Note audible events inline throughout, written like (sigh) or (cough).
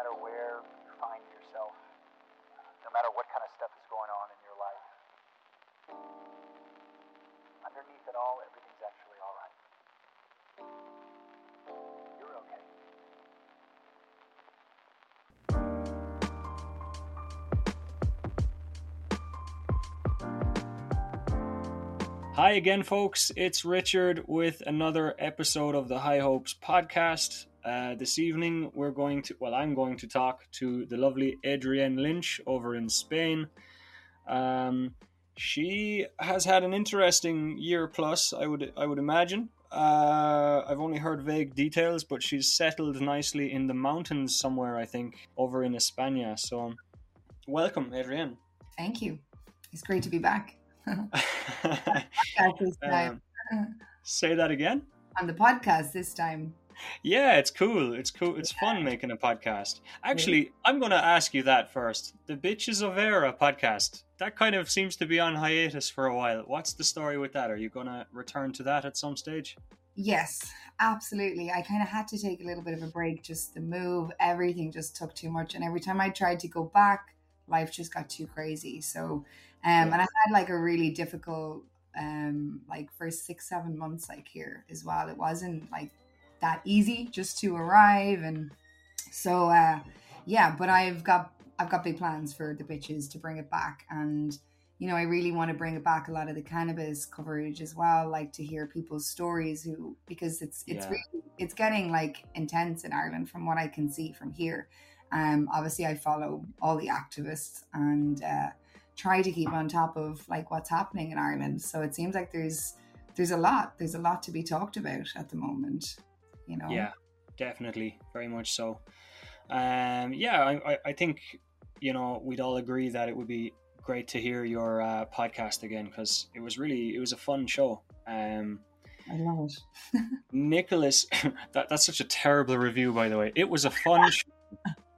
matter where you find yourself, no matter what kind of stuff is going on in your life, underneath it all, everything's actually all right. Hi again, folks. It's Richard with another episode of the High Hopes podcast. Uh, this evening, we're going to, well, I'm going to talk to the lovely Adrienne Lynch over in Spain. Um, she has had an interesting year plus, I would, I would imagine. Uh, I've only heard vague details, but she's settled nicely in the mountains somewhere, I think, over in España. So, welcome, Adrienne. Thank you. It's great to be back. (laughs) (laughs) um, (laughs) say that again on the podcast this time. Yeah, it's cool. It's cool. It's yeah. fun making a podcast. Actually, yeah. I'm going to ask you that first. The Bitches of Era podcast. That kind of seems to be on hiatus for a while. What's the story with that? Are you going to return to that at some stage? Yes, absolutely. I kind of had to take a little bit of a break. Just the move, everything just took too much. And every time I tried to go back, life just got too crazy. So um, and I had like a really difficult, um, like first six, seven months, like here as well. It wasn't like that easy just to arrive. And so, uh, yeah, but I've got, I've got big plans for the bitches to bring it back. And, you know, I really want to bring it back a lot of the cannabis coverage as well. Like to hear people's stories who, because it's, it's yeah. really, it's getting like intense in Ireland from what I can see from here. Um, obviously I follow all the activists and, uh, try to keep on top of like what's happening in Ireland. So it seems like there's there's a lot there's a lot to be talked about at the moment. You know. Yeah, definitely, very much so. Um, yeah, I, I think you know we'd all agree that it would be great to hear your uh, podcast again because it was really it was a fun show. Um, I love it. (laughs) Nicholas, (laughs) that that's such a terrible review, by the way. It was a fun. (laughs) show.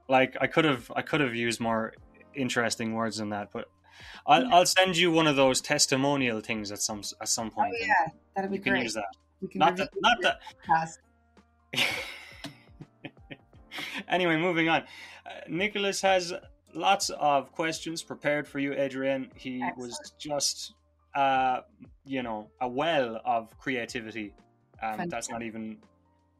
Like I could have I could have used more interesting words than that, but I'll, I'll send you one of those testimonial things at some at some point. Oh, yeah, that'd be you great. can use that. Can not that. Not that. (laughs) anyway, moving on. Uh, Nicholas has lots of questions prepared for you, Adrienne. He Excellent. was just, uh, you know, a well of creativity. Um, that's not even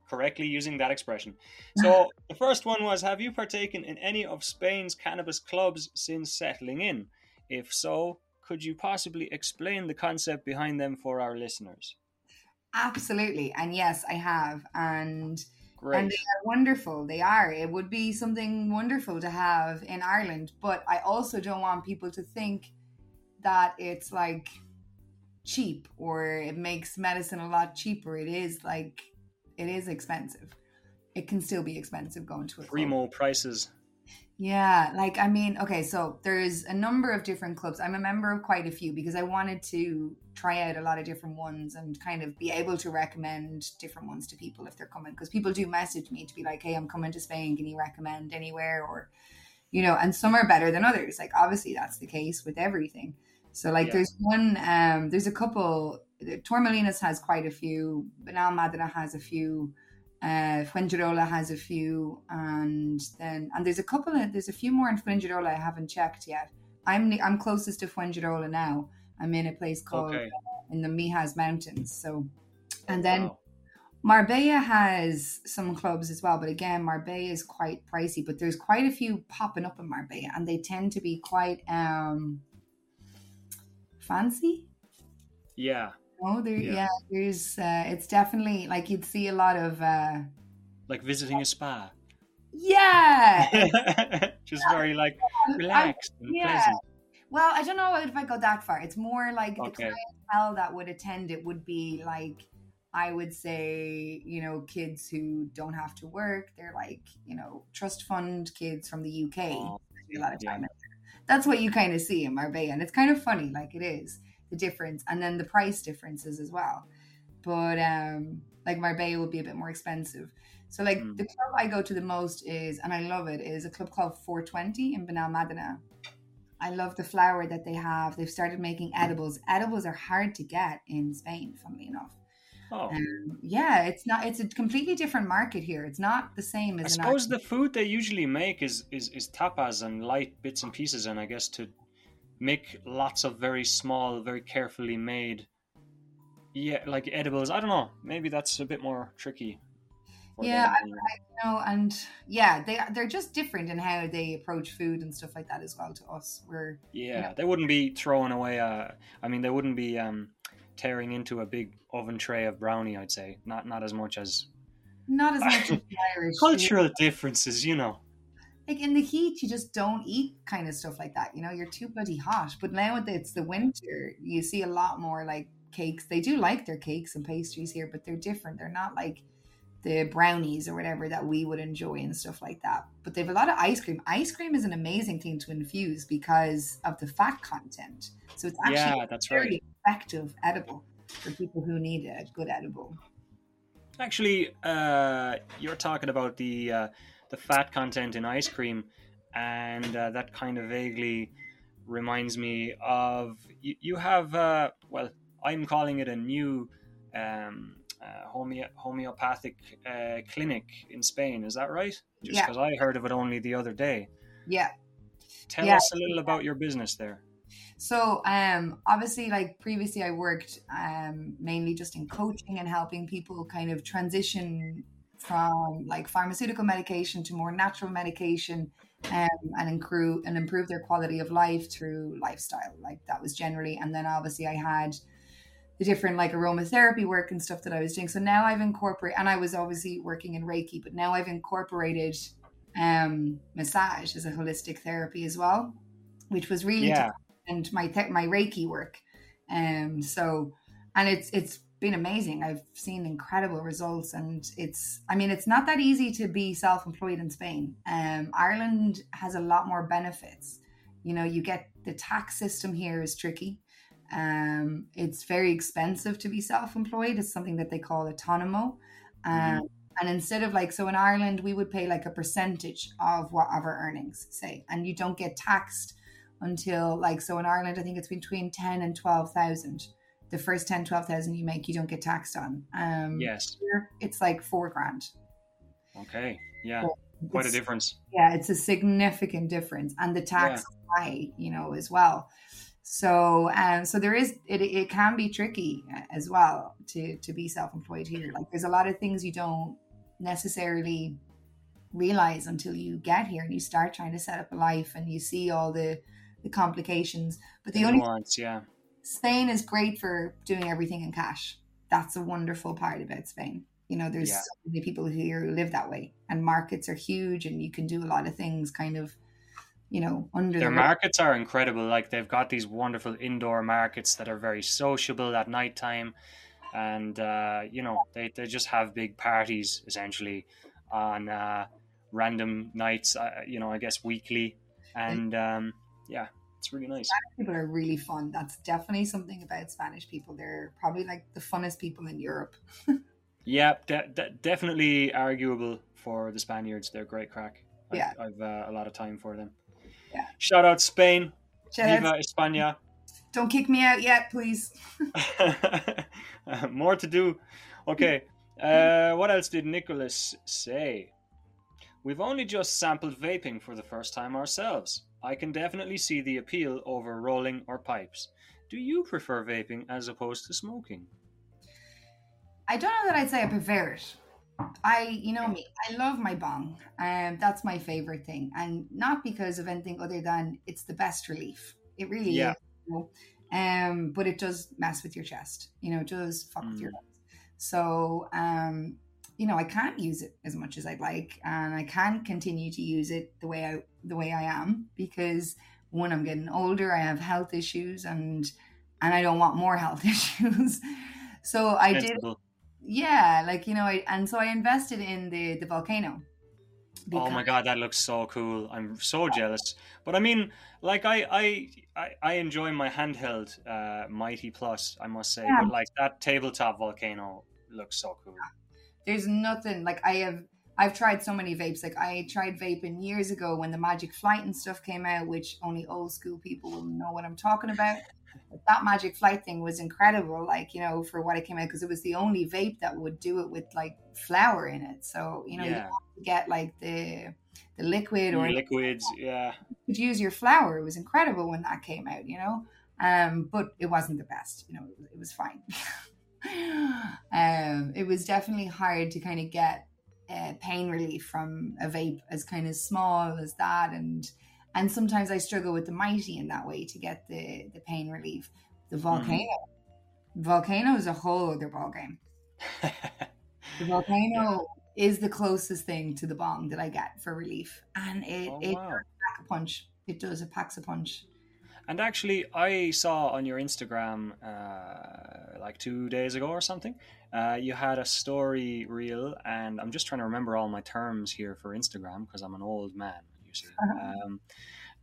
correctly using that expression. (laughs) So the first one was Have you partaken in any of Spain's cannabis clubs since settling in? If so, could you possibly explain the concept behind them for our listeners? Absolutely. And yes, I have. And Great. and they are wonderful. They are. It would be something wonderful to have in Ireland, but I also don't want people to think that it's like cheap or it makes medicine a lot cheaper. It is like it is expensive. It can still be expensive going to a primo prices. Yeah, like I mean, okay, so there's a number of different clubs. I'm a member of quite a few because I wanted to try out a lot of different ones and kind of be able to recommend different ones to people if they're coming. Because people do message me to be like, hey, I'm coming to Spain. Can you recommend anywhere? Or, you know, and some are better than others. Like, obviously, that's the case with everything. So, like, yeah. there's one, um, there's a couple, Torremolinos has quite a few, Benalmádena has a few. Uh, Fuengirola has a few, and then and there's a couple of there's a few more in Fuengirola I haven't checked yet. I'm I'm closest to Fuengirola now. I'm in a place called okay. uh, in the Mijas Mountains. So, and then wow. Marbella has some clubs as well, but again, Marbella is quite pricey. But there's quite a few popping up in Marbella, and they tend to be quite um fancy. Yeah, Oh, there, yeah. yeah there's. Uh, it's definitely like you'd see a lot of. Uh, like visiting a spa. Yeah. (laughs) Just very like relaxed I, and yeah. pleasant. Well, I don't know if I go that far. It's more like okay. the clientele that would attend it would be like, I would say, you know, kids who don't have to work. They're like, you know, trust fund kids from the UK. Oh, a lot of time. Yeah. That's what you kind of see in Marbella, and it's kind of funny, like it is the difference and then the price differences as well. But um like Marbella would be a bit more expensive. So like mm. the club I go to the most is and I love it is a club called 420 in Benalmádena. I love the flower that they have. They've started making edibles. Edibles are hard to get in Spain, funnily enough. Oh, Um, yeah, it's not. It's a completely different market here. It's not the same I as an suppose the food they usually make is, is is tapas and light bits and pieces, and I guess to make lots of very small, very carefully made, yeah, like edibles. I don't know. Maybe that's a bit more tricky. Yeah, them. you know, and yeah, they they're just different in how they approach food and stuff like that as well. To us, we're Yeah, Yeah. they wouldn't be throwing away a. I mean, they wouldn't be um, tearing into a big oven tray of brownie. I'd say not not as much as not as much as the (laughs) Irish. cultural differences. You know. Like in the heat you just don't eat kind of stuff like that you know? You're too bloody hot. But now that it's the winter you see a lot more like cakes. They do like their cakes and pastries here but they're different. They're not like the brownies or whatever that we would enjoy and stuff like that. But they have a lot of ice cream. Ice cream is an amazing thing to infuse because of the fat content. So it's actually Yeah, that's very right. effective edible for people who need a good edible. Actually, uh, you're talking about the uh, the fat content in ice cream, and uh, that kind of vaguely reminds me of you, you have uh, well, I'm calling it a new um, uh, homeo- homeopathic uh, clinic in Spain. Is that right? Just Yeah. because I heard of it only the other day. yeah Tell Yeah. us a little about your business there. So, um, obviously, like previously, I worked um, mainly just in coaching and helping people kind of transition from like pharmaceutical medication to more natural medication, um, and improve and improve their quality of life through lifestyle. Like that was generally, and then obviously, I had the different like aromatherapy work and stuff that I was doing. So now I've incorporated, and I was obviously working in Reiki, but now I've incorporated um, massage as a holistic therapy as well, which was really Yeah, and my th- my Reiki work. Um, so, and it's it's been amazing. I've seen incredible results, and it's I mean it's not that easy to be self employed in Spain. Um, Ireland has a lot more benefits. You know, you get the tax system here is tricky. Um, it's very expensive to be self employed. It's something that they call autonomo. Um, And instead of like, so in Ireland, we would pay like a percentage of what our earnings, say, and you don't get taxed until like so in Ireland I think it's between 10 and 12,000 the first 10 12,000 you make you don't get taxed on um yes. it's like 4 grand Okay. Yeah, quite a difference. yeah it's a significant difference and the tax is high you know as well so um so there is it, it can be tricky uh, as well to to be self-employed here like there's a lot of things you don't necessarily realize until you get here and you start trying to set up a life and you see all the the complications but the only nuance. Yeah. Spain is great for doing everything in cash. That's a wonderful part about Spain. You know, there's Yeah. so many people here who live that way, and markets are huge, and you can do a lot of things kind of, you know, under Their the markets are incredible. Like they've got these wonderful indoor markets that are very sociable at nighttime, and uh, you know they, they just have big parties essentially on uh, random nights. Uh, you know, I guess weekly, and um, yeah, it's really nice. people are really fun. That's definitely something about Spanish people. They're probably like the funnest people in Europe. (laughs) Yeah, de- de- definitely arguable for the Spaniards. They're great crack. I've, Yeah. I've uh, a lot of time for them. Yeah. Shout out Spain, Shout out- Viva España. Don't kick me out yet, please. (laughs) (laughs) More to do. Okay. Uh, what else did Nicholas say? We've only just sampled vaping for the first time ourselves. I can definitely see the appeal over rolling or pipes. Do you prefer vaping as opposed to smoking? I don't know that I'd say I prefer it. I, you know me, I love my bong. Um, that's my favorite thing, and not because of anything other than it's the best relief. It really Yeah. is. You know? Um, but it does mess with your chest. You know, it does fuck with your Mm. lungs. So, um, you know, I can't use it as much as I'd like, and I can't continue to use it the way I the way I am because one, I'm getting older. I have health issues, and and I don't want more (laughs) health issues. So I did yeah like you know I, and so i invested in the the volcano Oh my god, that looks so cool! I'm so jealous. But I mean, like I I I, I enjoy my handheld uh, Mighty Plus, I must say. Yeah. But like that tabletop volcano looks so cool. There's nothing like i have i've tried so many vapes like i tried vaping years ago when the magic flight and stuff came out which only old school people will know what i'm talking about that Magic Flight thing was incredible. Like you know, for what it came out because it was the only vape that would do it with like flower in it. So you know, you Yeah. to get like the the liquid or liquids. Yeah, you could use your flower. It was incredible when that came out. You know, um, but it wasn't the best. You know, it was, it was fine. (laughs) um, it was definitely hard to kind of get uh, pain relief from a vape as kind of small as that, and and sometimes I struggle with the mighty in that way to get the the pain relief. The volcano, volcano is a whole other ballgame. (laughs) The volcano is the closest thing to the bong that I get for relief, and it Oh, it wow. does a punch. It does. It packs a punch. And actually, I saw on your Instagram uh, like two days ago or something, uh, you had a story reel, and I'm just trying to remember all my terms here for Instagram because I'm an old man, you see. Um,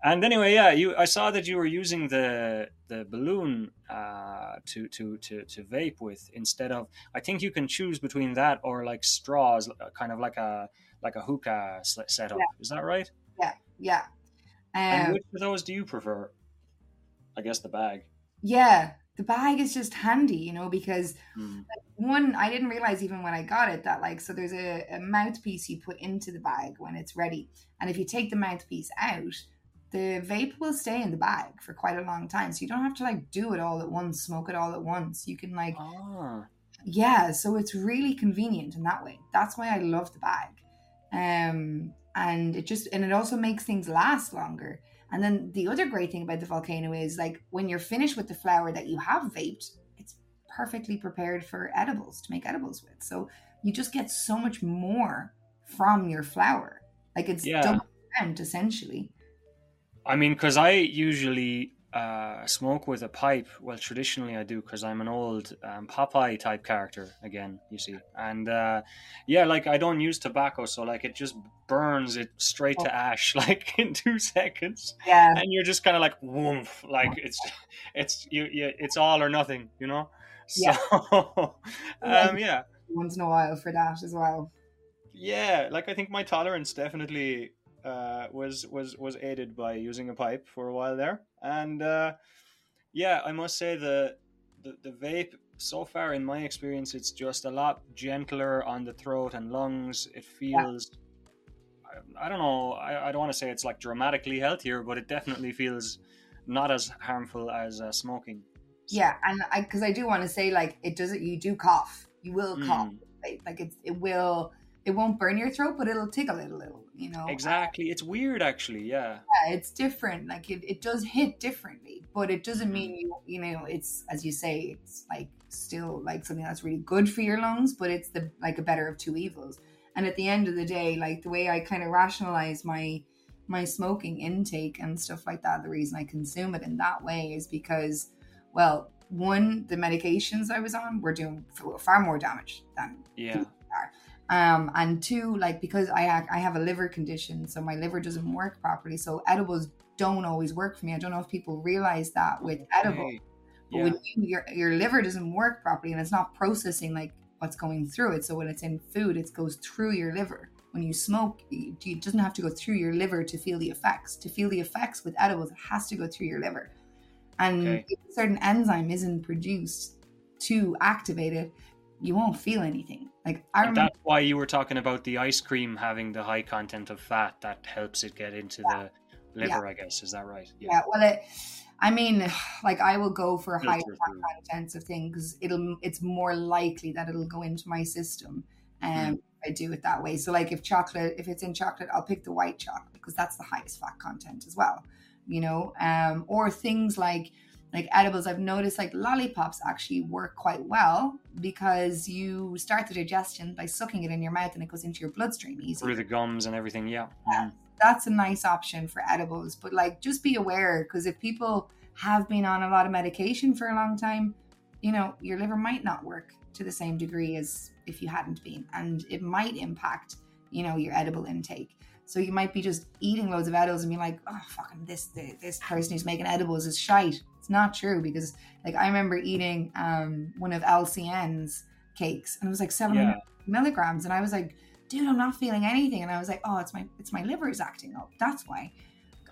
and anyway, yeah, you I saw that you were using the the balloon uh, to, to to to vape with instead of. I think you can choose between that or like straws, uh, kind of like a like a hookah setup. Is that right? Yeah. Yeah. And Um, which of those do you prefer? I guess the bag. yeah. The bag is just handy, you know, because Hmm. one, I didn't realize even when I got it that like, so there's a, a mouthpiece you put into the bag when it's ready. And if you take the mouthpiece out, the vape will stay in the bag for quite a long time. So you don't have to like do it all at once, smoke it all at once. You can like Ah. yeah so it's really convenient in that way that's why i love the bag um and it just and it also makes things last longer and then the other great thing about the volcano is like when you're finished with the flower that you have vaped it's perfectly prepared for edibles to make edibles with. So you just get so much more from your flower like it's Yeah. double essentially. I mean, because I usually uh, smoke with a pipe. Well, traditionally I do because I'm an old um, Popeye type character again, you see. And uh, yeah, like I don't use tobacco, so like it just burns it straight to ash (laughs) like in two seconds, yeah and you're just kind of like woof, like it's it's you, you it's all or nothing, you know. So (laughs) um, yeah, once in a while for that as well yeah, like I think my tolerance definitely uh, was was was aided by using a pipe for a while there, and uh, yeah, I must say the, the the vape so far in my experience, it's just a lot gentler on the throat and lungs. It feels. I, I don't know. I, I don't want to say it's like dramatically healthier, but it definitely feels not as harmful as uh, smoking. So- Yeah, and I because I do want to say like it doesn't. You do cough. You will Mm. cough. Right? Like it's it will. It won't burn your throat, but it'll tickle it a little. You know. Exactly. It's weird, actually. Yeah. Yeah, it's different. Like it, it does hit differently, but it doesn't mean mm-hmm. you. You know, it's as you say, it's like still like something that's really good for your lungs, but it's the like a better of two evils. And at the end of the day, like the way I kind of rationalize my my smoking intake and stuff like that, the reason I consume it in that way is because, well, one, the medications I was on were doing far more damage than Yeah. Um, and two, like because I I have a liver condition, so my liver doesn't work properly. So edibles don't always work for me. I don't know if people realize that with edibles. Okay. But Yeah. when you, your your liver doesn't work properly and it's not processing like what's going through it. So when it's in food, it goes through your liver. When you smoke, it it doesn't have to go through your liver to feel the effects. To feel the effects with edibles, it has to go through your liver. And Okay. if a certain enzyme isn't produced to activate it, you won't feel anything. Like I remember, that's why you were talking about the ice cream having the high content of fat that helps it get into the liver, I guess. Is that right? yeah. Well, it, I mean, (sighs) like I will go for high Filter fat contents of things. It'll it's more likely that it'll go into my system um if I do it that way. So like if chocolate if it's in chocolate I'll pick the white chocolate because that's the highest fat content as well you know? Um or things like like edibles I've noticed like lollipops actually work quite well because you start the digestion by sucking it in your mouth and it goes into your bloodstream easily Through the gums and everything, yeah. Yeah. Mhm. that's a nice option for edibles but like just be aware because if people have been on a lot of medication for a long time you know your liver might not work to the same degree as if you hadn't been and it might impact you know your edible intake so you might be just eating loads of edibles and be like oh fucking this this person who's making edibles is shite not true because like i remember eating um one of lcn's cakes and it was like 700 Yeah. milligrams and i was like dude i'm not feeling anything and i was like oh it's my it's my liver is acting up that's why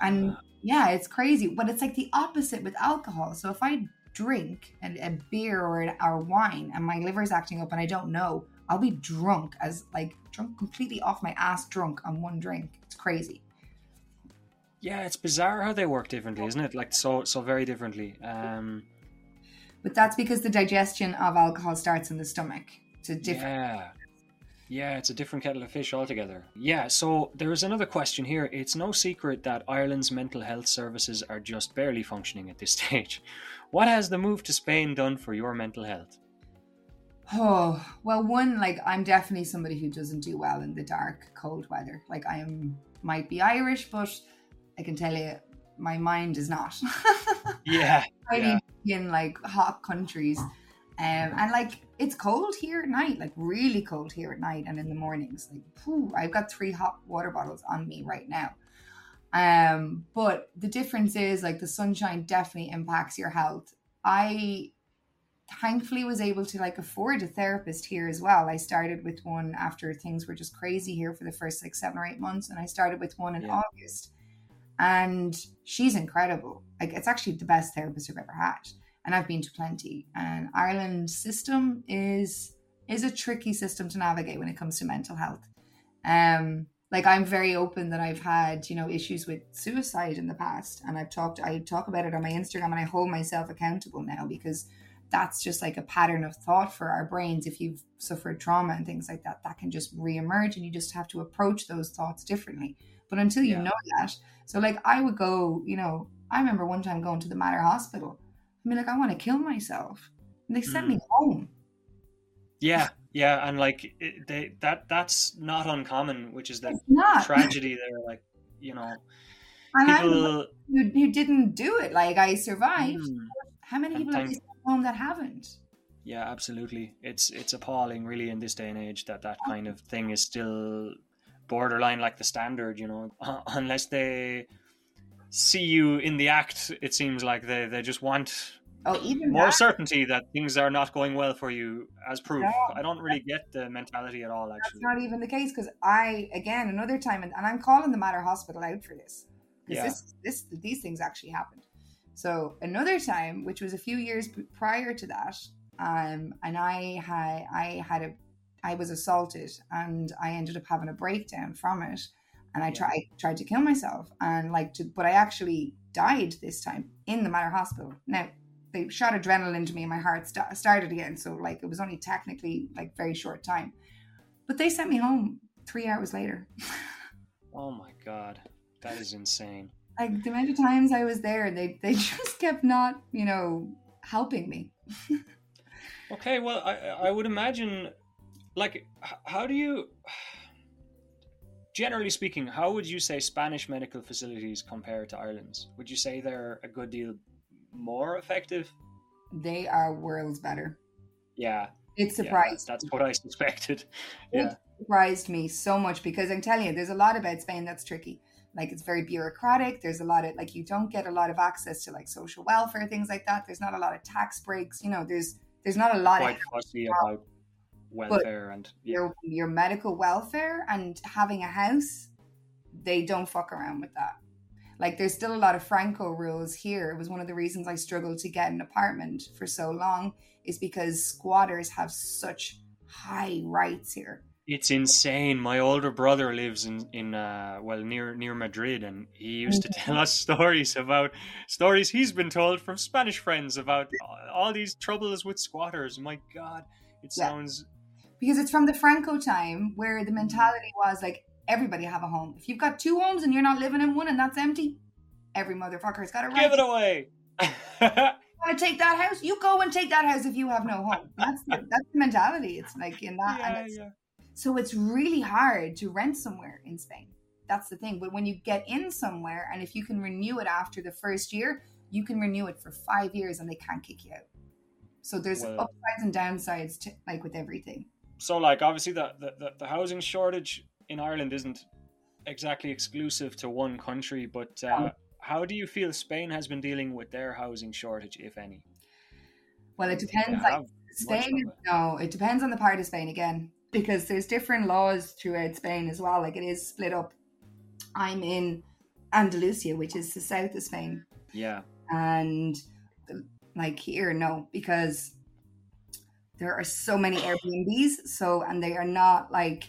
and Yeah, it's crazy. But it's like the opposite with alcohol. So if I drink a, a beer or, an, or wine and my liver is acting up and I don't know, I'll be drunk as like drunk completely off my ass drunk on one drink. It's crazy. Yeah, it's bizarre how they work differently, isn't it? Like so so very differently. Um But that's because the digestion of alcohol starts in the stomach. It's a different Yeah. Yeah, it's a different kettle of fish altogether. Yeah, so there is another question here. It's no secret that Ireland's mental health services are just barely functioning at this (laughs) stage. What has the move to Spain done for your mental health? Oh, well, one, like, I'm definitely somebody who doesn't do well in the dark, cold weather. Like, I am, might be Irish, but I can tell you, my mind is not. (laughs) Yeah. I yeah. need in like hot countries. Um, and like it's cold here at night, like really cold here at night and in the mornings. Like, whew, I've got three hot water bottles on me right now. Um, but the difference is like the sunshine definitely impacts your health. I thankfully was able to like afford a therapist here as well. I started with one after things were just crazy here for the first like seven or eight months, and I started with one in Yeah. August. And she's incredible. Like it's actually the best therapist I've ever had. And I've been to plenty. And Ireland's system is is a tricky system to navigate when it comes to mental health. Um, like I'm very open that I've had, you know, issues with suicide in the past. And I've talked I talk about it on my Instagram and I hold myself accountable now because that's just like a pattern of thought for our brains. If you've suffered trauma and things like that, that can just reemerge and you just have to approach those thoughts differently. But until you Yeah. know that, so like I would go, you know, I remember one time going to the Mater Hospital. I mean, like I want to kill myself. And they sent Mm. me home. Yeah, yeah, and like it, they that that's not uncommon, which is that tragedy there. Like you know, And people. who, who didn't do it. Like I survived. Mm, How many people have thank- they sent home that haven't? yeah, absolutely. It's it's appalling, really, in this day and age that that kind of thing is still borderline like the standard. You know, (laughs) unless they see you in the act, it seems like they they just want Oh, even more that, certainty that things are not going well for you as proof. No. I don't really get the mentality at all, actually. that's not even the case because I again another time and, and I'm calling the Mater Hospital out for this because Yeah. this this these things actually happened. So another time, which was a few years prior to that, um, and I had I had a I was assaulted and I ended up having a breakdown from it, and I tried tried to kill myself and like to, but I actually died this time in the Mater Hospital. Now they shot adrenaline into me and my heart st- started again, so like it was only technically like very short time, but they sent me home three hours later. (laughs) Oh my god, that is insane. like the amount of times I was there, they they (laughs) just kept not, you know, helping me. (laughs) Okay, well, I I would imagine, like, how do you, (sighs) generally speaking, how would you say Spanish medical facilities compare to Ireland's? Would you say they're a good deal more effective? They are worlds better. Yeah, It yeah, surprised that's what I suspected. (laughs) Yeah, surprised me so much because I'm telling you, there's a lot about Spain that's tricky. Like it's very bureaucratic. There's a lot of like you don't get a lot of access to like social welfare things like that. There's not a lot of tax breaks. You know, there's there's not a lot quite of welfare and yeah, your your medical welfare and having a house. They don't fuck around with that. Like there's still a lot of Franco rules here. It was one of the reasons I struggled to get an apartment for so long is because squatters have such high rights here. it's insane. My older brother lives in in uh, well near near Madrid, and he used to tell us (laughs) stories about stories he's been told from Spanish friends about all these troubles with squatters. My God, it Yeah. sounds because it's from the Franco time where the mentality was like everybody have a home. If you've got two homes and you're not living in one and that's empty, every motherfucker's got a right give it away. (laughs) want to take that house. You go and take that house if you have no home. That's the, that's the mentality. It's like in that, and yeah, it's, yeah. so it's really hard to rent somewhere in Spain. That's the thing. But when you get in somewhere, and if you can renew it after the first year, you can renew it for five years, and they can't kick you out. So there's Well- upsides and downsides to like with everything. So, like, obviously, the, the the housing shortage in Ireland isn't exactly exclusive to one country, but uh, how do you feel Spain has been dealing with their housing shortage, if any? Well, it depends. Like Spain, it? no, it depends on the part of Spain again, because there's different laws throughout Spain as well. Like it is split up. I'm in Andalusia, which is the south of Spain. Yeah. And like here, no, because there are so many Airbnbs. So, and they are not like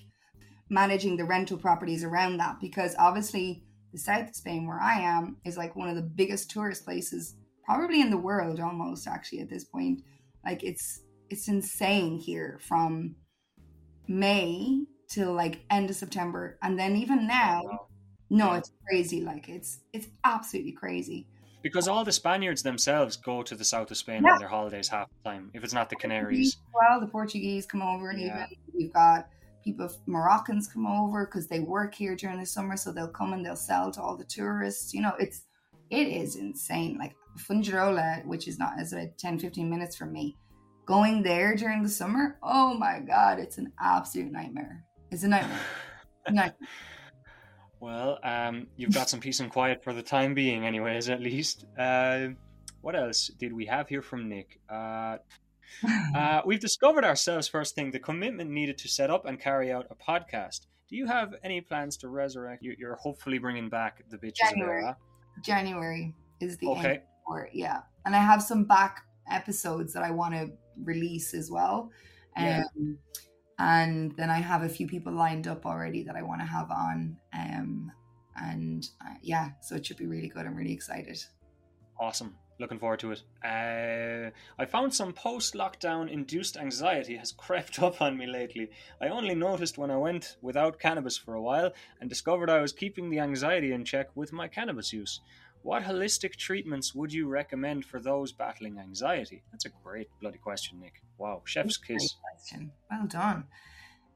managing the rental properties around that because obviously the south of Spain, where I am, is like one of the biggest tourist places probably in the world almost actually at this point. Like it's it's insane here from May till like end of September. And then even now, no, it's crazy. Like it's it's absolutely crazy. Because all the Spaniards themselves go to the south of Spain Yeah. on their holidays half the time, if it's not the Canaries. Well, the Portuguese come over, and Yeah. even we've got people, Moroccans come over because they work here during the summer, so they'll come and they'll sell to all the tourists. You know, it's it is insane. Like Fuengirola, which is not as about 10, 15 minutes from me, going there during the summer. Oh my god, it's an absolute nightmare. It's a nightmare. (sighs) nightmare. Well, um, you've got some peace and quiet for the time being, anyways, at least. Uh, what else did we have here from Nick? Uh, (laughs) uh, we've discovered ourselves, first thing, the commitment needed to set up and carry out a podcast. Do you have any plans to resurrect? You- You're hopefully bringing back the bitches January. era. January is the end Okay. for it, yeah. And I have some back episodes that I want to release as well. Um, Yeah. And then I have a few people lined up already that I want to have on. Um, and uh, yeah, so it should be really good. I'm really excited. Awesome. Looking forward to it. Uh, I found some post lockdown induced anxiety has (laughs) crept up on me lately. I only noticed when I went without cannabis for a while and discovered I was keeping the anxiety in check with my cannabis use. What holistic treatments would you recommend for those battling anxiety? That's a great bloody question, Nick. Wow, chef's kiss. question. Well done.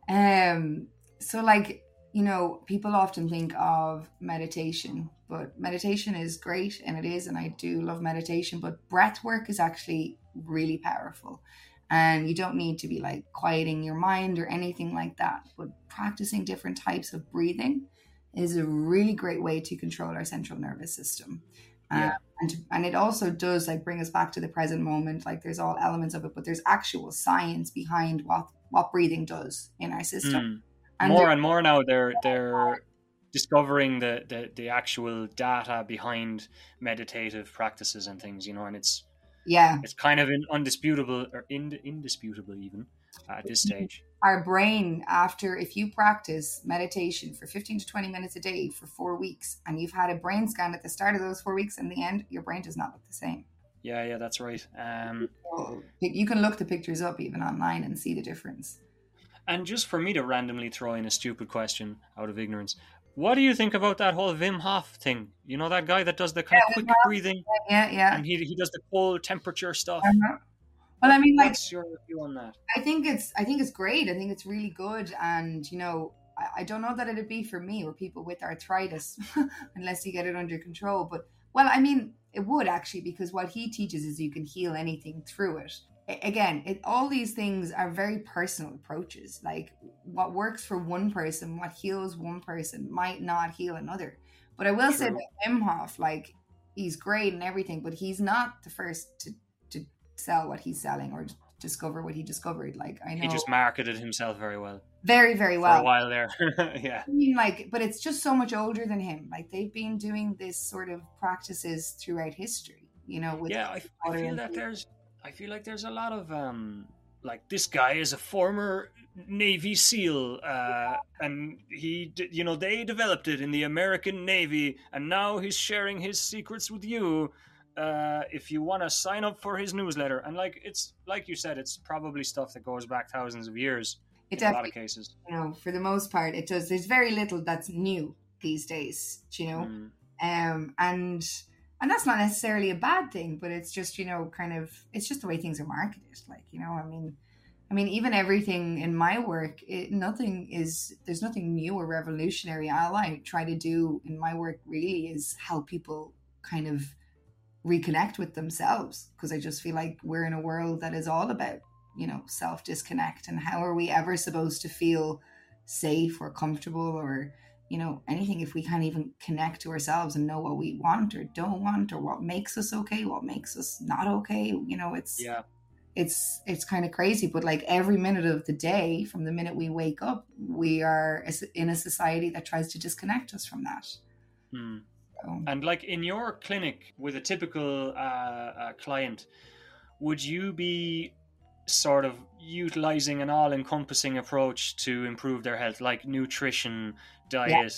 Um, so like you know, people often think of meditation, but meditation is great, and it is, and I do love meditation. But breath work is actually really powerful, and you don't need to be like quieting your mind or anything like that. But practicing different types of breathing is a really great way to control our central nervous system. Yeah. Uh, and, to, and it also does like bring us back to the present moment like there's all elements of it but there's actual science behind what what breathing does in our system Mm. and more and more now they're they're discovering the, the the actual data behind meditative practices and things you know and it's yeah it's kind of in, undisputable or ind, indisputable even at this stage our brain after if you practice meditation for 15 to 20 minutes a day for four weeks and you've had a brain scan at the start of those four weeks and the end your brain does not look the same yeah yeah that's right um so you can look the pictures up even online and see the difference and just for me to randomly throw in a stupid question out of ignorance what do you think about that whole Wim Hof thing? You know that guy that does the kind of Yeah, Wim quick breathing yeah yeah and he he does the cold temperature stuff. Uh-huh. Well i mean like What's your view on that? I think it's I think it's great. I think it's really good, and you know, I, I don't know that it'd be for me or people with arthritis (laughs) unless you get it under control. But well, I mean, it would actually because what he teaches is you can heal anything through it. Again, it, all these things are very personal approaches. Like what works for one person, what heals one person, might not heal another. But I will say that Wim Hof, like he's great and everything, but he's not the first to sell what he's selling or discover what he discovered. Like I know He just marketed himself very well very, very well. for a while there. (laughs) yeah. I mean, like, but it's just so much older than him. Like they've been doing this sort of practices throughout history. You know, with yeah, I, I feel that food. there's, I feel like there's a lot of um, like this guy is a former Navy SEAL, uh, and he, you know, they developed it in the American Navy, and now he's sharing his secrets with you. Uh, if you want to sign up for his newsletter, and like it's like you said, it's probably stuff that goes back thousands of years it in a lot of cases. you know, for the most part, it does. There's very little that's new these days. You know, Mm. um, and and that's not necessarily a bad thing, but it's just you know, kind of, it's just the way things are marketed. Like you know, I mean. I mean, even everything in my work, it, nothing is, there's nothing new or revolutionary. All I try to do in my work really is help people kind of reconnect with themselves because I just feel like we're in a world that is all about, you know, self disconnect. And how are we ever supposed to feel safe or comfortable or, you know, anything if we can't even connect to ourselves and know what we want or don't want or what makes us okay, what makes us not okay? You know, it's, Yeah, it's it's kind of crazy but like every minute of the day from the minute we wake up we are in a society that tries to disconnect us from that Mm. So, And like in your clinic with a typical uh, uh, client, would you be sort of utilizing an all-encompassing approach to improve their health, like nutrition, diet,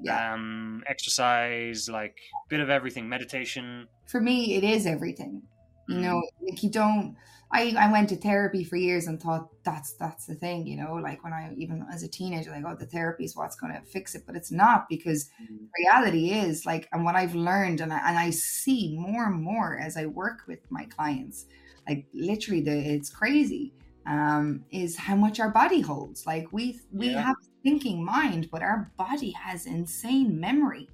yeah. um, exercise, like bit of everything, meditation? For me, it is everything. You Mm. know, like you don't. I, I went to therapy for years and thought that's that's the thing, you know, like when I even as a teenager, like, oh, the therapy is what's going to fix it, but it's not because reality is like, and what I've learned, and I, and I see more and more as I work with my clients, like literally, the it's crazy, um, is how much our body holds. Like we we Yeah. have thinking mind, but our body has insane memory.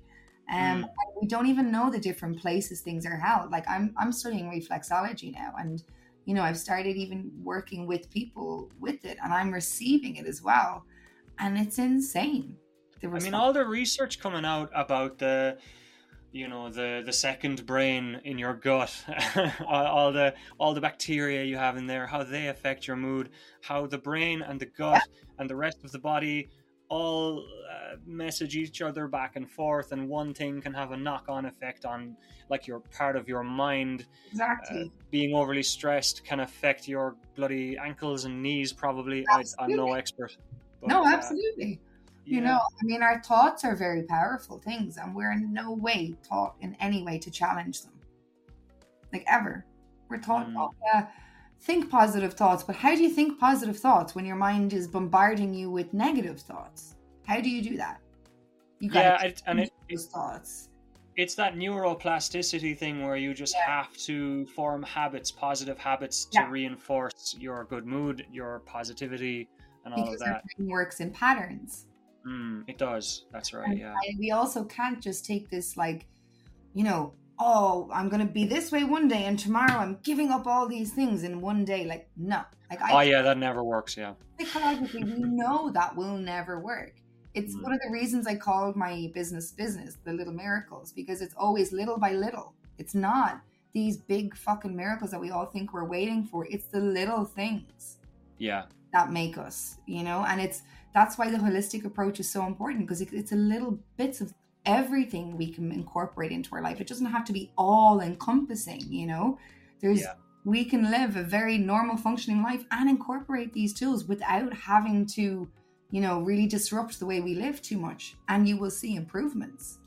Um, Mm. and we don't even know the different places things are held. Like I'm I'm studying reflexology now, and you know I've started even working with people with it, and I'm receiving it as well, and it's insane. I mean, all the research coming out about the, you know, the the second brain in your gut, (laughs) all all the all the bacteria you have in there, how they affect your mood, how the brain and the gut and the rest of the body all uh, message each other back and forth, and one thing can have a knock-on effect on, like, your part of your mind. exactly. Being overly stressed can affect your bloody ankles and knees. Probably, I, I'm no expert. but, no, uh, absolutely. you yeah. know i mean our thoughts are very powerful things and we're in no way taught in any way to challenge them like ever we're taught Mm. yeah, think positive thoughts but how do you think positive thoughts when your mind is bombarding you with negative thoughts how do you do that you yeah, gotta it, and it, those thoughts it's that neuroplasticity thing where you just Yeah. have to form habits, positive habits to Yeah. reinforce your good mood, your positivity, and all because of that. works in patterns Mm, it does. That's right. And Yeah. We also can't just take this like, you know, oh, I'm gonna be this way one day, and tomorrow I'm giving up all these things in one day. Like, no, like Oh I yeah, that never works. Yeah. psychologically we (laughs) know that will never work. It's Mm. one of the reasons I called my business business the little miracles because it's always little by little. It's not these big fucking miracles that we all think we're waiting for. It's the little things Yeah. that make us, you know, and it's that's why the holistic approach is so important because it, it's a little bits of everything we can incorporate into our life. It doesn't have to be all encompassing, you know. There's Yeah. we can live a very normal functioning life and incorporate these tools without having to, you know, really disrupt the way we live too much, and you will see improvements.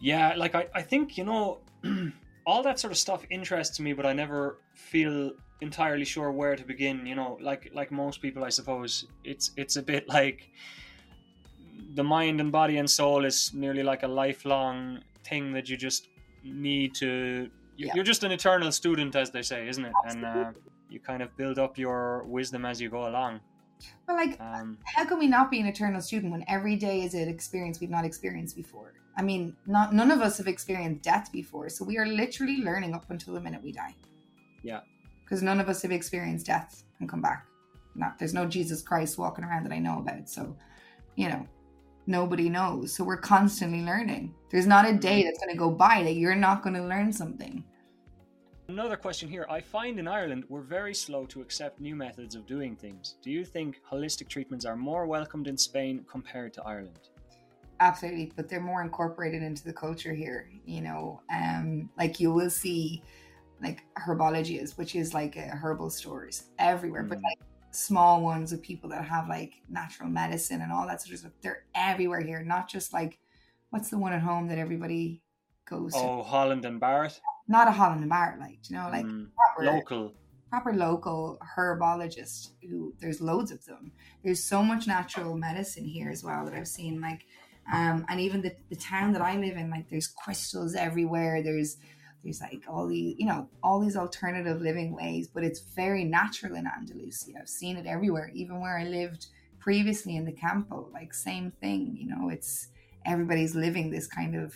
Yeah. Like I, I think you know, (clears throat) all that sort of stuff interests me, but I never feel entirely sure where to begin. You know, like like most people, I suppose it's it's a bit (laughs) like the mind and body and soul is nearly like a lifelong thing that you just need to. Yeah. You're just an eternal student, as they say, isn't it? And uh, you kind of build up your wisdom as you go along. But like Um, how can we not be an eternal student when every day is an experience we've not experienced before? I mean, not none of us have experienced death before, so we are literally learning up until the minute we die. Yeah. Because none of us have experienced death and come back. Not there's no Jesus Christ walking around that I know about. So, you know, nobody knows. So we're constantly learning. There's not a day that's gonna go by that you're not gonna learn something. Another question here. I find in Ireland we're very slow to accept new methods of doing things. Do you think holistic treatments are more welcomed in Spain compared to Ireland? absolutely but they're more incorporated into the culture here you know um like you will see like herbologies which is like uh, herbal stores everywhere but Mm. like small ones of people that have like natural medicine and all that sort of stuff they're everywhere here not just like what's the one at home that everybody goes to Oh, Holland and Barrett? not a holland and barrett like you know like Mm, proper local. proper local herbologist who there's loads of them there's so much natural medicine here as well that i've seen like um and even the, the town that i live in like there's crystals everywhere there's there's like all these you know all these alternative living ways but it's very natural in andalusia i've seen it everywhere even where i lived previously in the campo like same thing you know it's everybody's living this kind of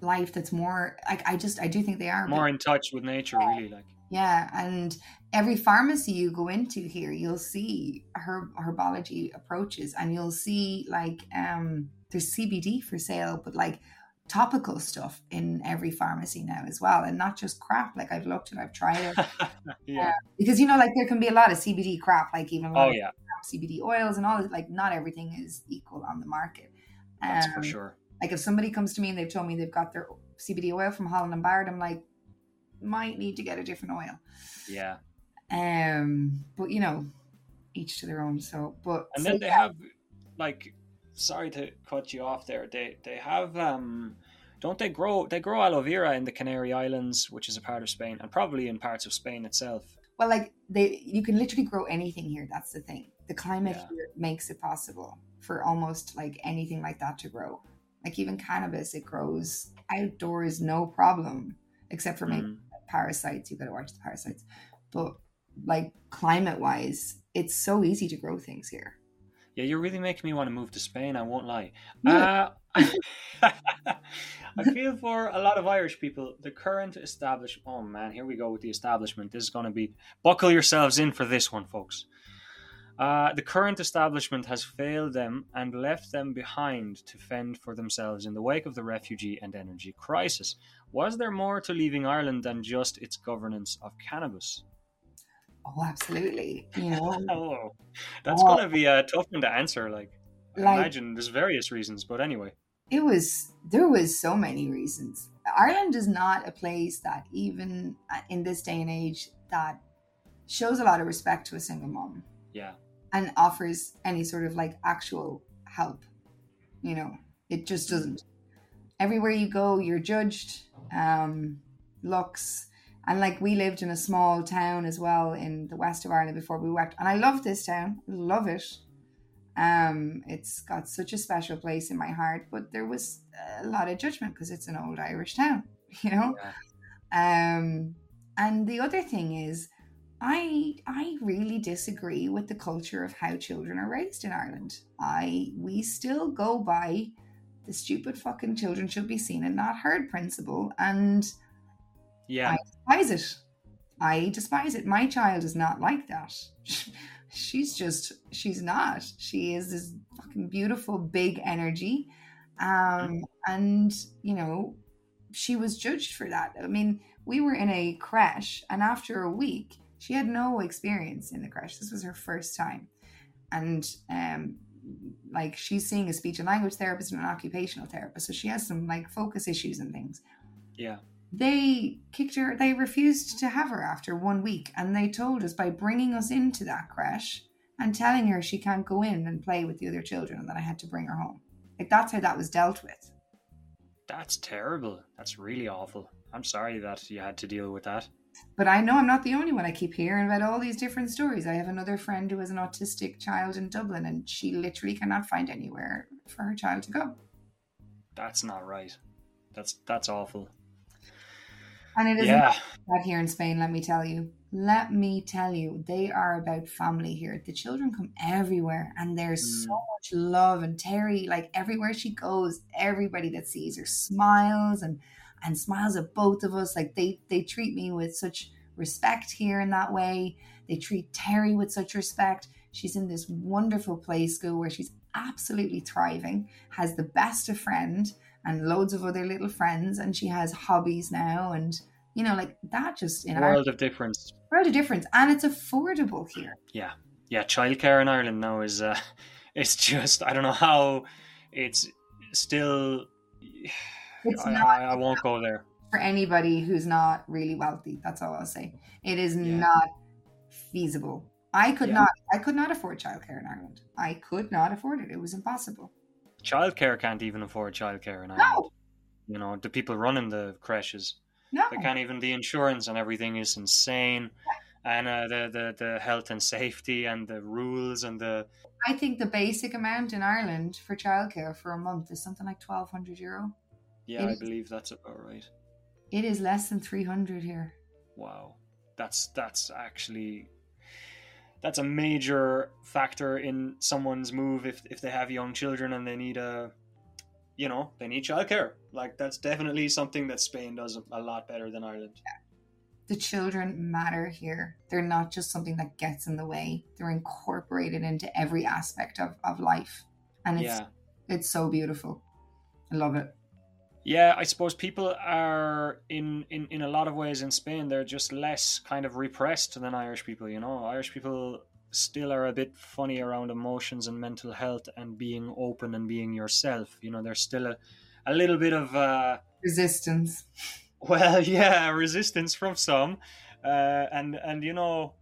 life that's more like i just i do think they are More in touch with nature, really. Like, yeah, and every pharmacy you go into here, you'll see herb herbology approaches, and you'll see like um there's CBD for sale, but like topical stuff in every pharmacy now as well, and not just crap. Like I've looked and I've tried it (laughs) yeah. because you know, like there can be a lot of CBD crap, like even Oh, yeah. CBD oils and all. that. Like not everything is equal on the market. That's for Um, sure. Like if somebody comes to me and they've told me they've got their CBD oil from Holland and Barrett, I'm like, might need to get a different oil. Yeah. Um, but you know, each to their own. So, but And so, then they yeah, have like sorry to cut you off there. They they have um don't they grow they grow aloe vera in the Canary Islands, which is a part of Spain, and probably in parts of Spain itself. well, like they, you can literally grow anything here. That's the thing. The climate Yeah. here makes it possible for almost like anything like that to grow. Like even cannabis, it grows outdoors, no problem, except for maybe Mm. parasites. You got to watch the parasites. But like climate wise, it's so easy to grow things here. Yeah, you're really making me want to move to Spain. I won't lie. Yeah. Uh, (laughs) (laughs) I feel for a lot of Irish people, the current establishment. Oh man, here we go with the establishment. This is going to be. Buckle yourselves in for this one, folks. Uh, the current establishment has failed them and left them behind to fend for themselves in the wake of the refugee and energy crisis. Was there more to leaving Ireland than just its governance of cannabis? Oh, absolutely. You (laughs) know, Oh, that's going to be a tough one to answer. Like, I Like- imagine there's various reasons, but anyway. it was there was so many reasons ireland is not a place that even uh, in this day and age that shows a lot of respect to a single mom Yeah, and offers any sort of like actual help you know it just doesn't everywhere you go you're judged um looks and like we lived in a small town as well in the west of ireland before we went. And i love this town. Love it. Um it's got such a special place in my heart but there was a lot of judgment because it's an old irish town (laughs) you know? Um and the other thing is i i really disagree with the culture of how children are raised in ireland. I we still go by the stupid fucking children should be seen and not heard principle. And yeah, I despise it. I despise it. My child is not like that. (laughs) She's just, she's not. She is this fucking beautiful, big energy. Um, and, you know, she was judged for that. I mean, we were in a creche, and after a week, she had no experience in the creche. This was her first time. And, um, like, she's seeing a speech and language therapist and an occupational therapist. So she has some, like, focus issues and things yeah. They kicked her they refused to have her after one week and they told us by bringing us into that creche and telling her she can't go in and play with the other children and that i had to bring her home like that's how that was dealt with That's terrible. That's really awful. I'm sorry that you had to deal with that. but i know i'm not the only one i keep hearing about all these different stories i have another friend who has an autistic child in dublin and she literally cannot find anywhere for her child to go That's not right. That's that's awful. And it is Yeah, that here in Spain, let me tell you. Let me tell you, they are about family here. The children come everywhere and there's Mm. so much love. And Terry, like everywhere she goes, everybody that sees her smiles and and smiles at both of us. Like they they treat me with such respect here in that way. They treat Terry with such respect. She's in this wonderful play school where she's absolutely thriving, has the best of friend and loads of other little friends, and she has hobbies now and you know, like that just in our world of difference. world of difference, and it's affordable here. Yeah, yeah. Childcare in Ireland now is uh, (laughs) it's just I don't know how it's still. (sighs) It's I, not- I, I won't go there. For anybody who's not really wealthy, that's all I'll say. It is Yeah. not feasible. I could Yeah. not. I could not afford childcare in Ireland. I could not afford it. It was impossible. Childcare can't even afford childcare in Ireland. No, You know the people running the creches. no. They can't even the insurance and everything is insane, and uh, the, the the health and safety and the rules and the I think the basic amount in Ireland for childcare for a month is something like twelve hundred euro. yeah, It I is- believe that's about right. It is less than three hundred here. Wow, that's that's actually that's a major factor in someone's move if if they have young children and they need a you know they need childcare. Like that's definitely something that Spain does a lot better than Ireland. The children matter here. They're not just something that gets in the way. They're incorporated into every aspect of, of life. And it's Yeah. it's so beautiful. I love it. Yeah, I suppose people are in, in in a lot of ways in Spain they're just less kind of repressed than Irish people, you know. Irish people still are a bit funny around emotions and mental health and being open and being yourself. You know, there's still a, a little bit of uh, Resistance. (laughs) well, yeah, resistance from some, uh, and and you know,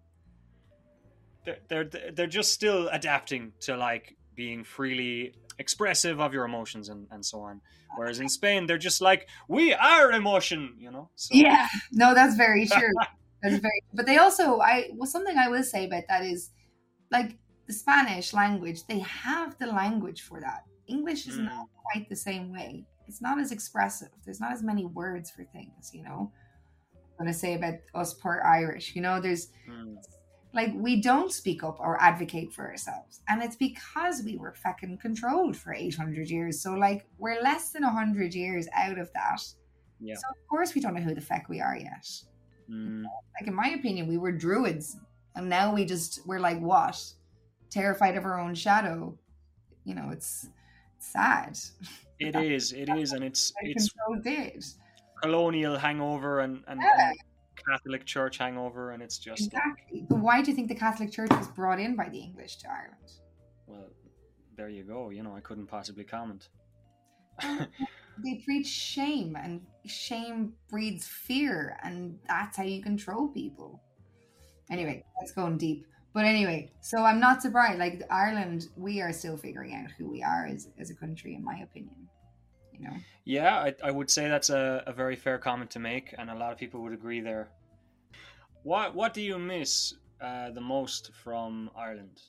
they're they're they're just still adapting to like being freely expressive of your emotions and and so on. Whereas in (laughs) Spain, they're just like we are emotion, you know. So, Yeah, no, that's very (laughs) true. that's very. But they also, I well, something I will say about that is, like the Spanish language, they have the language for that. English is Mm. not quite the same way. It's not as expressive. There's not as many words for things, you know. I'm gonna say about us poor Irish, you know, there's Mm. Like we don't speak up or advocate for ourselves. And it's because we were fucking controlled for 800 years. So like we're less than 100 years out of that. Yeah. so of course we don't know who the fuck we are yet. Mm. like in my opinion we were druids. And now we just we're like what? Terrified of our own shadow. You know it's, sad. It is, it is, and it's (laughs) it's did. colonial hangover and, and, Yeah. and Catholic Church hangover, and it's just exactly. But why do you think the catholic church was brought in by the english to ireland? Well, there you go. You know, I couldn't possibly comment. (laughs) they preach shame and shame breeds fear and that's how you control people. Anyway that's going deep. But anyway so i'm not surprised like ireland we are still figuring out who we are as, as a country in my opinion you know Yeah, I, I would say that's a, a very fair comment to make, and a lot of people would agree there. What What do you miss uh, the most from Ireland?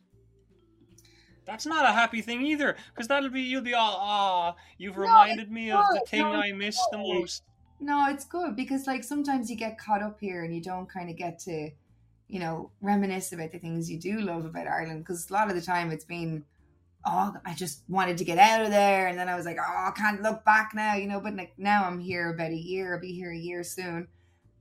That's not a happy thing either, because that'll be you'll be all ah. You've No, reminded me of the thing No, I miss the most. no it's good because like sometimes you get caught up here and you don't kind of get to you know reminisce about the things you do love about ireland because a lot of the time it's been oh i just wanted to get out of there and then i was like oh i can't look back now you know but like now i'm here about a year i'll be here a year soon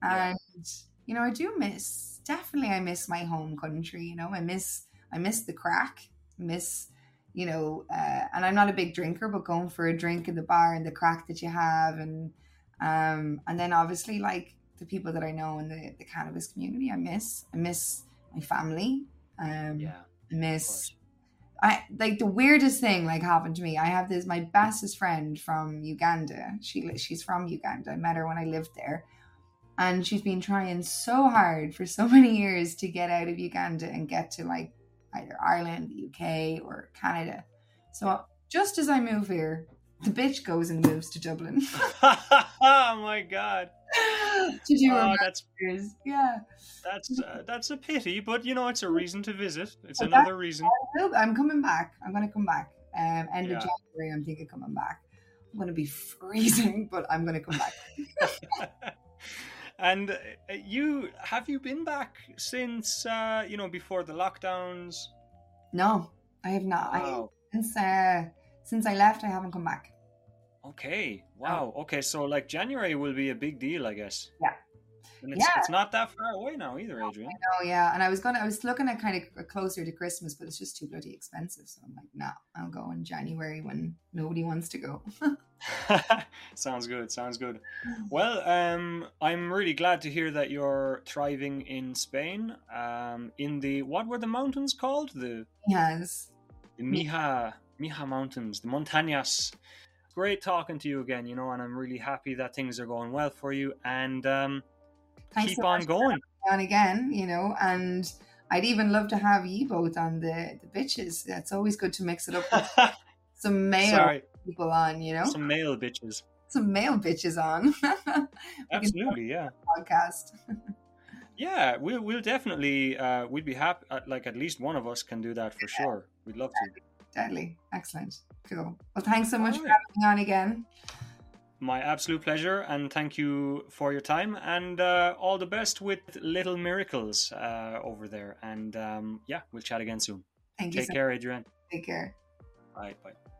Yeah. and you know i do miss definitely i miss my home country you know i miss i miss the crack miss you know uh, and i'm not a big drinker but going for a drink in the bar and the crack that you have and um and then obviously like the people that i know in the, the cannabis community i miss i miss my family um Yeah, I miss. I like the weirdest thing like happened to me. I have this my bestest friend from Uganda. She she's from Uganda. I met her when I lived there, and she's been trying so hard for so (laughs) many years to get out of Uganda and get to like either Ireland, the UK, or Canada. So just as I move here, the bitch goes and moves to Dublin oh (laughs) (laughs) my god, to do oh, that's masters. Yeah, that's uh, that's a pity, but you know it's a reason to visit. It's But another reason. I'm coming back. I'm gonna come back. Um, end Yeah. of January, I'm thinking of coming back. I'm gonna be freezing, (laughs) but I'm gonna come back. and uh, you have you been back since uh, you know before the lockdowns? No, I have not. I, since uh, since I left, I haven't come back. Okay. Wow. Okay. So like January will be a big deal, I guess. Yeah. And it's, Yeah. it's not that far away now either, Adrienne. Oh yeah, and I was gonna, I was looking at kind of closer to Christmas, but it's just too bloody expensive. So I'm like, nah, I'll go in January when nobody wants to go. (laughs) (laughs) sounds good. Sounds good. Well, um, I'm really glad to hear that you're thriving in Spain. Um, in the what were the mountains called? The yes, the Mija Mija Mountains, the Montañas. Great talking to you again, you know, and I'm really happy that things are going well for you. And um, keep so on going. on again, you know, and I'd even love to have you both on the the bitches. It's always good to mix it up with (laughs) some male Sorry, people on, you know, some, male bitches. Some male bitches on (laughs) Absolutely, yeah. podcast. Yeah, we'll we'll definitely uh, we'd be happy. Uh, like at least one of us can do that for sure. We'd love to. Deadly, excellent, cool. Well, thanks so much for Alright. having me on again. My absolute pleasure, and thank you for your time, and uh, all the best with Little Miracles uh, over there. And um, yeah, we'll chat again soon. Thank you. Take So care, Adrienne. Take care. Bye. Bye.